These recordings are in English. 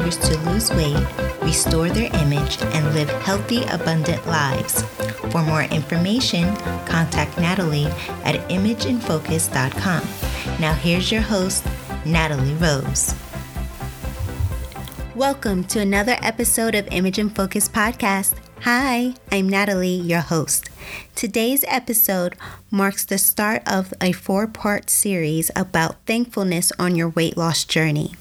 to lose weight, restore their image, and live healthy, abundant lives. For more information, contact Natalie at imageinfocus.com. Now, here's your host, Natalie Rose. Welcome to another episode of Image in Focus podcast. Hi, I'm Natalie, your host. Today's episode marks the start of a four part series about thankfulness on your weight loss journey.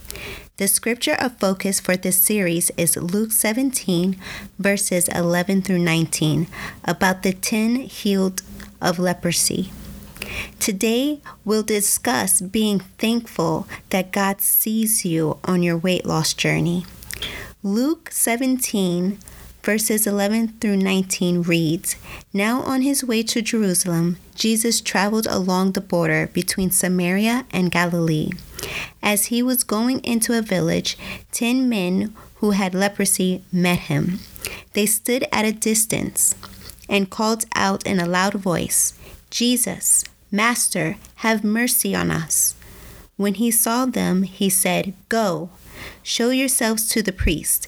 The scripture of focus for this series is Luke 17, verses 11 through 19, about the 10 healed of leprosy. Today, we'll discuss being thankful that God sees you on your weight loss journey. Luke 17, verses 11 through 19 reads Now on his way to Jerusalem, Jesus traveled along the border between Samaria and Galilee. As he was going into a village, ten men who had leprosy met him. They stood at a distance and called out in a loud voice, Jesus, Master, have mercy on us. When he saw them, he said, Go, show yourselves to the priest.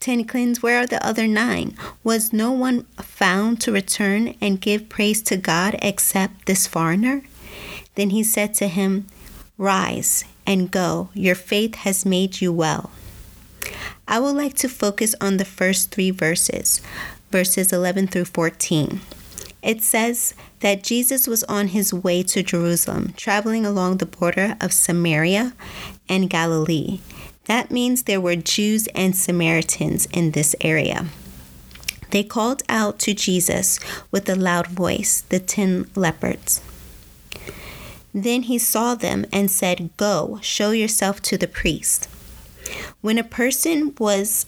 ten cleansed? Where are the other nine? Was no one found to return and give praise to God except this foreigner? Then he said to him, Rise and go, your faith has made you well. I would like to focus on the first three verses, verses 11 through 14. It says that Jesus was on his way to Jerusalem, traveling along the border of Samaria and Galilee. That means there were Jews and Samaritans in this area. They called out to Jesus with a loud voice, the ten lepers. Then he saw them and said, Go, show yourself to the priest. When a person was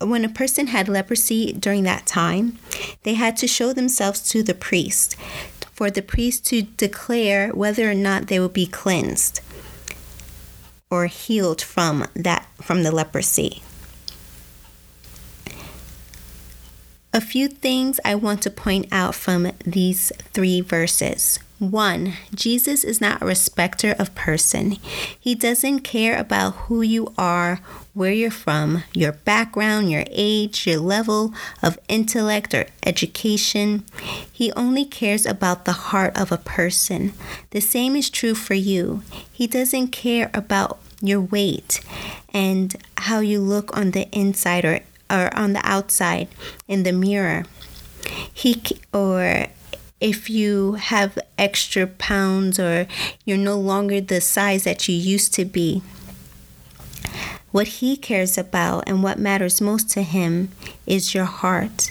when a person had leprosy during that time, they had to show themselves to the priest for the priest to declare whether or not they would be cleansed or healed from that from the leprosy. A few things I want to point out from these three verses. One, Jesus is not a respecter of person. He doesn't care about who you are, where you're from, your background, your age, your level of intellect or education. He only cares about the heart of a person. The same is true for you. He doesn't care about your weight and how you look on the inside or, or on the outside in the mirror. He or if you have extra pounds or you're no longer the size that you used to be. What he cares about and what matters most to him is your heart,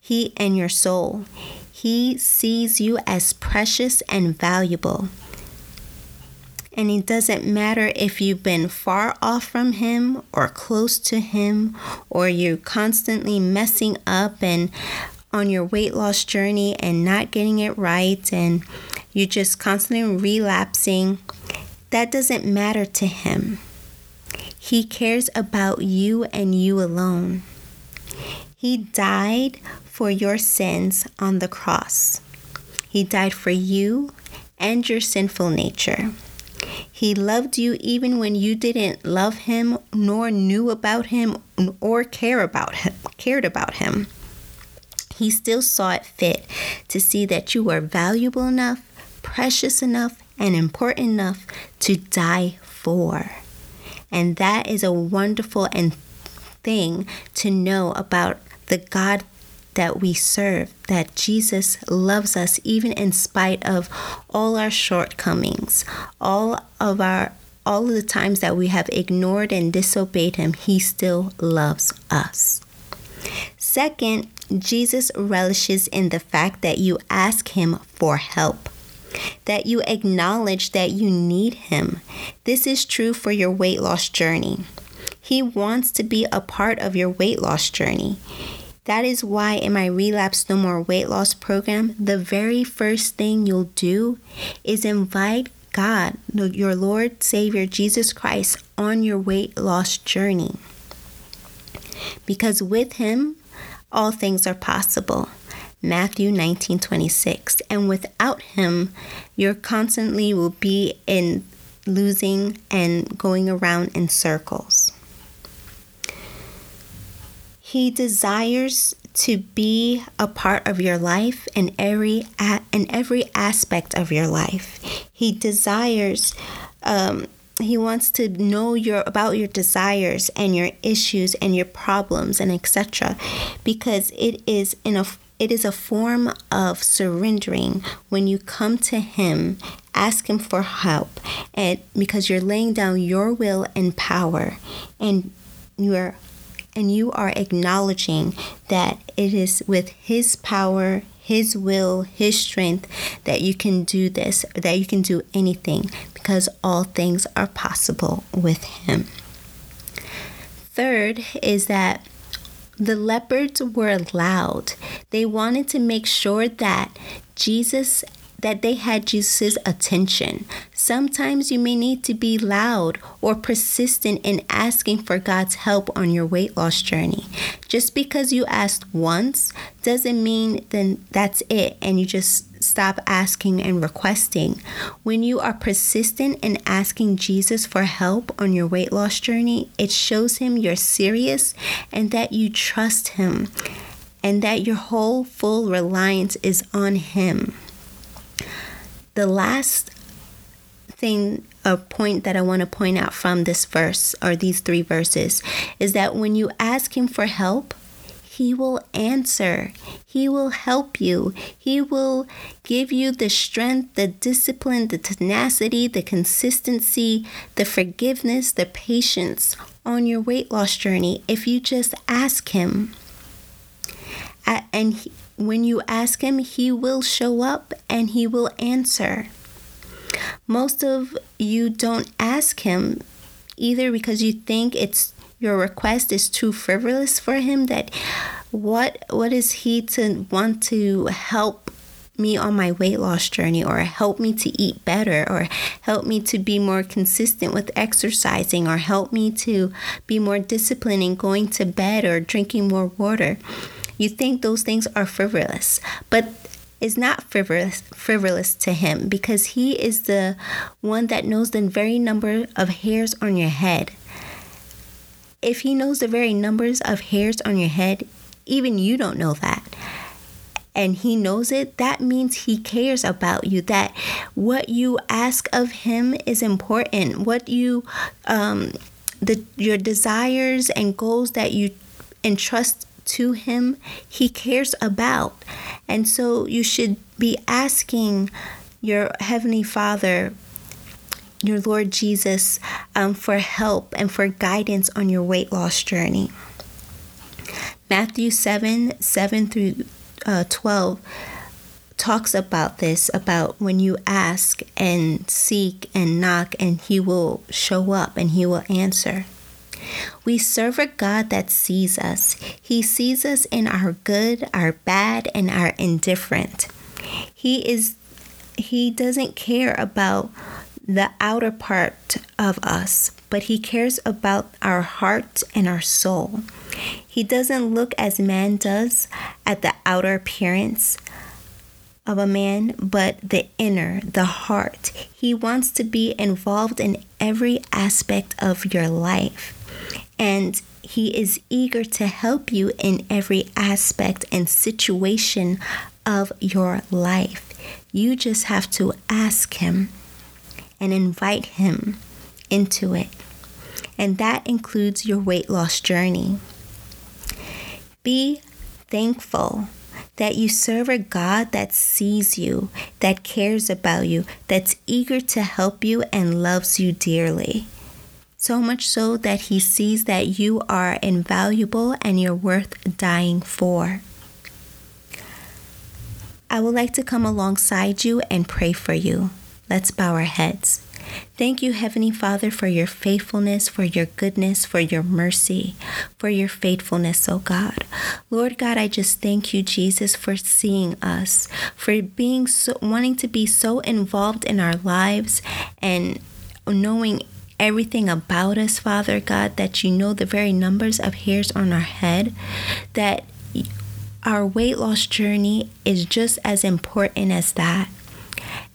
he and your soul. He sees you as precious and valuable. And it doesn't matter if you've been far off from him or close to him, or you're constantly messing up and on your weight loss journey and not getting it right and you're just constantly relapsing, that doesn't matter to Him. He cares about you and you alone. He died for your sins on the cross. He died for you and your sinful nature. He loved you even when you didn't love him nor knew about him or care about him, cared about him. He still saw it fit to see that you were valuable enough, precious enough, and important enough to die for. And that is a wonderful and thing to know about the God that we serve, that Jesus loves us even in spite of all our shortcomings, all of our all of the times that we have ignored and disobeyed him, he still loves us. Second, Jesus relishes in the fact that you ask Him for help, that you acknowledge that you need Him. This is true for your weight loss journey. He wants to be a part of your weight loss journey. That is why in my Relapse No More Weight Loss program, the very first thing you'll do is invite God, your Lord Savior Jesus Christ, on your weight loss journey. Because with Him, all things are possible. Matthew 19 26. And without Him, you're constantly will be in losing and going around in circles. He desires to be a part of your life in every in every aspect of your life. He desires um, he wants to know your about your desires and your issues and your problems and etc because it is in a it is a form of surrendering when you come to him ask him for help and because you're laying down your will and power and you're and you are acknowledging that it is with his power his will, His strength, that you can do this, that you can do anything, because all things are possible with Him. Third is that the lepers were loud. They wanted to make sure that Jesus that they had Jesus' attention. Sometimes you may need to be loud or persistent in asking for God's help on your weight loss journey. Just because you asked once doesn't mean then that's it and you just stop asking and requesting. When you are persistent in asking Jesus for help on your weight loss journey, it shows him you're serious and that you trust him and that your whole full reliance is on him the last thing a point that I want to point out from this verse or these three verses is that when you ask him for help, he will answer. He will help you. He will give you the strength, the discipline, the tenacity, the consistency, the forgiveness, the patience on your weight loss journey if you just ask him. And he, when you ask Him, He will show up and He will answer. Most of you don't ask Him either because you think it's your request is too frivolous for Him. That what what is He to want to help me on my weight loss journey or help me to eat better or help me to be more consistent with exercising or help me to be more disciplined in going to bed or drinking more water. You think those things are frivolous, but is not frivolous frivolous to him because he is the one that knows the very number of hairs on your head. If he knows the very numbers of hairs on your head, even you don't know that. And he knows it, that means he cares about you. That what you ask of him is important. What you um the your desires and goals that you entrust to Him, He cares about. And so you should be asking your Heavenly Father, your Lord Jesus, um, for help and for guidance on your weight loss journey. Matthew 7 7 through uh, 12 talks about this about when you ask and seek and knock, and He will show up and He will answer. We serve a God that sees us. He sees us in our good, our bad, and our indifferent. He is he doesn't care about the outer part of us, but he cares about our heart and our soul. He doesn't look as man does at the outer appearance of a man, but the inner, the heart. He wants to be involved in every aspect of your life and He is eager to help you in every aspect and situation of your life. You just have to ask Him and invite Him into it. And that includes your weight loss journey. Be thankful that you serve a God that sees you, that cares about you, that's eager to help you, and loves you dearly so much so that he sees that you are invaluable and you're worth dying for. I would like to come alongside you and pray for you. Let's bow our heads. Thank you, Heavenly Father, for your faithfulness, for your goodness, for your mercy, for your faithfulness, oh God. Lord God, I just thank you, Jesus, for seeing us, for being so, wanting to be so involved in our lives and knowing everything about us, Father God, that you know the very numbers of hairs on our head, that our weight loss journey is just as important as that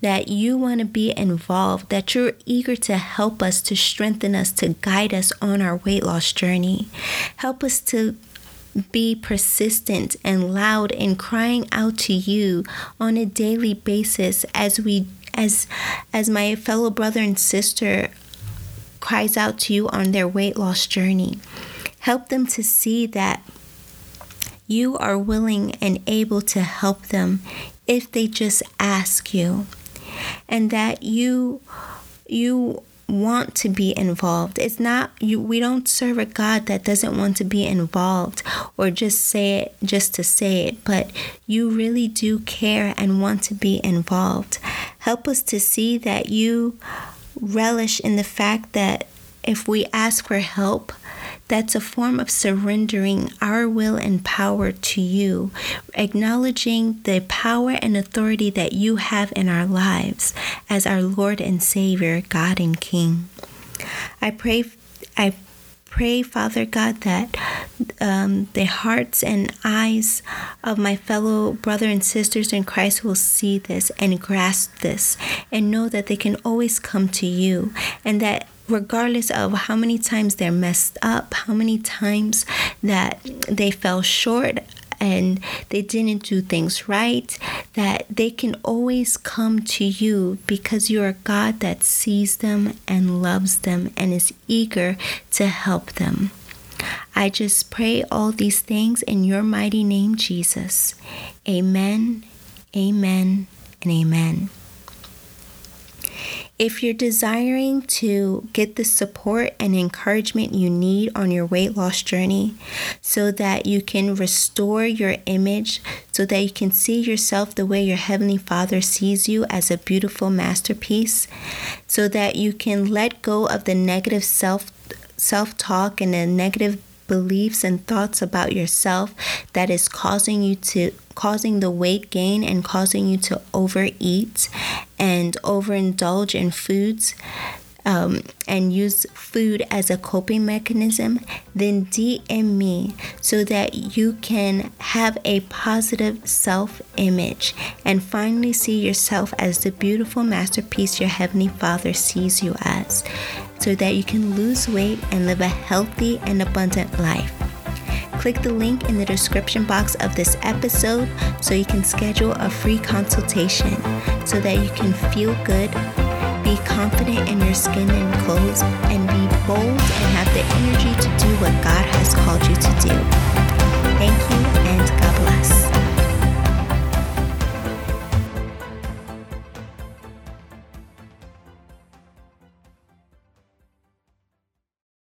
that you want to be involved, that you're eager to help us, to strengthen us, to guide us on our weight loss journey. Help us to be persistent and loud in crying out to you on a daily basis as we as as my fellow brother and sister cries out to you on their weight loss journey. Help them to see that you are willing and able to help them if they just ask you and that you you want to be involved. It's not you we don't serve a God that doesn't want to be involved or just say it just to say it, but you really do care and want to be involved. Help us to see that you relish in the fact that if we ask for help, that's a form of surrendering our will and power to you, acknowledging the power and authority that you have in our lives as our Lord and Savior, God and King. I pray, I pray, Father God, that um, the hearts and eyes of my fellow brother and sisters in Christ will see this and grasp this and know that they can always come to you and that regardless of how many times they're messed up, how many times that they fell short and they didn't do things right, that they can always come to you because you're a God that sees them and loves them and is eager to help them. I just pray all these things in your mighty name, Jesus. Amen, amen, and amen. If you're desiring to get the support and encouragement you need on your weight loss journey so that you can restore your image, so that you can see yourself the way your Heavenly Father sees you as a beautiful masterpiece, so that you can let go of the negative self self talk and the negative beliefs and thoughts about yourself that is causing you to causing the weight gain and causing you to overeat and overindulge in foods um, and use food as a coping mechanism, then DM me so that you can have a positive self image and finally see yourself as the beautiful masterpiece your Heavenly Father sees you as, so that you can lose weight and live a healthy and abundant life. Click the link in the description box of this episode so you can schedule a free consultation so that you can feel good be confident in your skin and clothes, and be bold and have the energy to do what God has called you to do. Thank you, and God bless.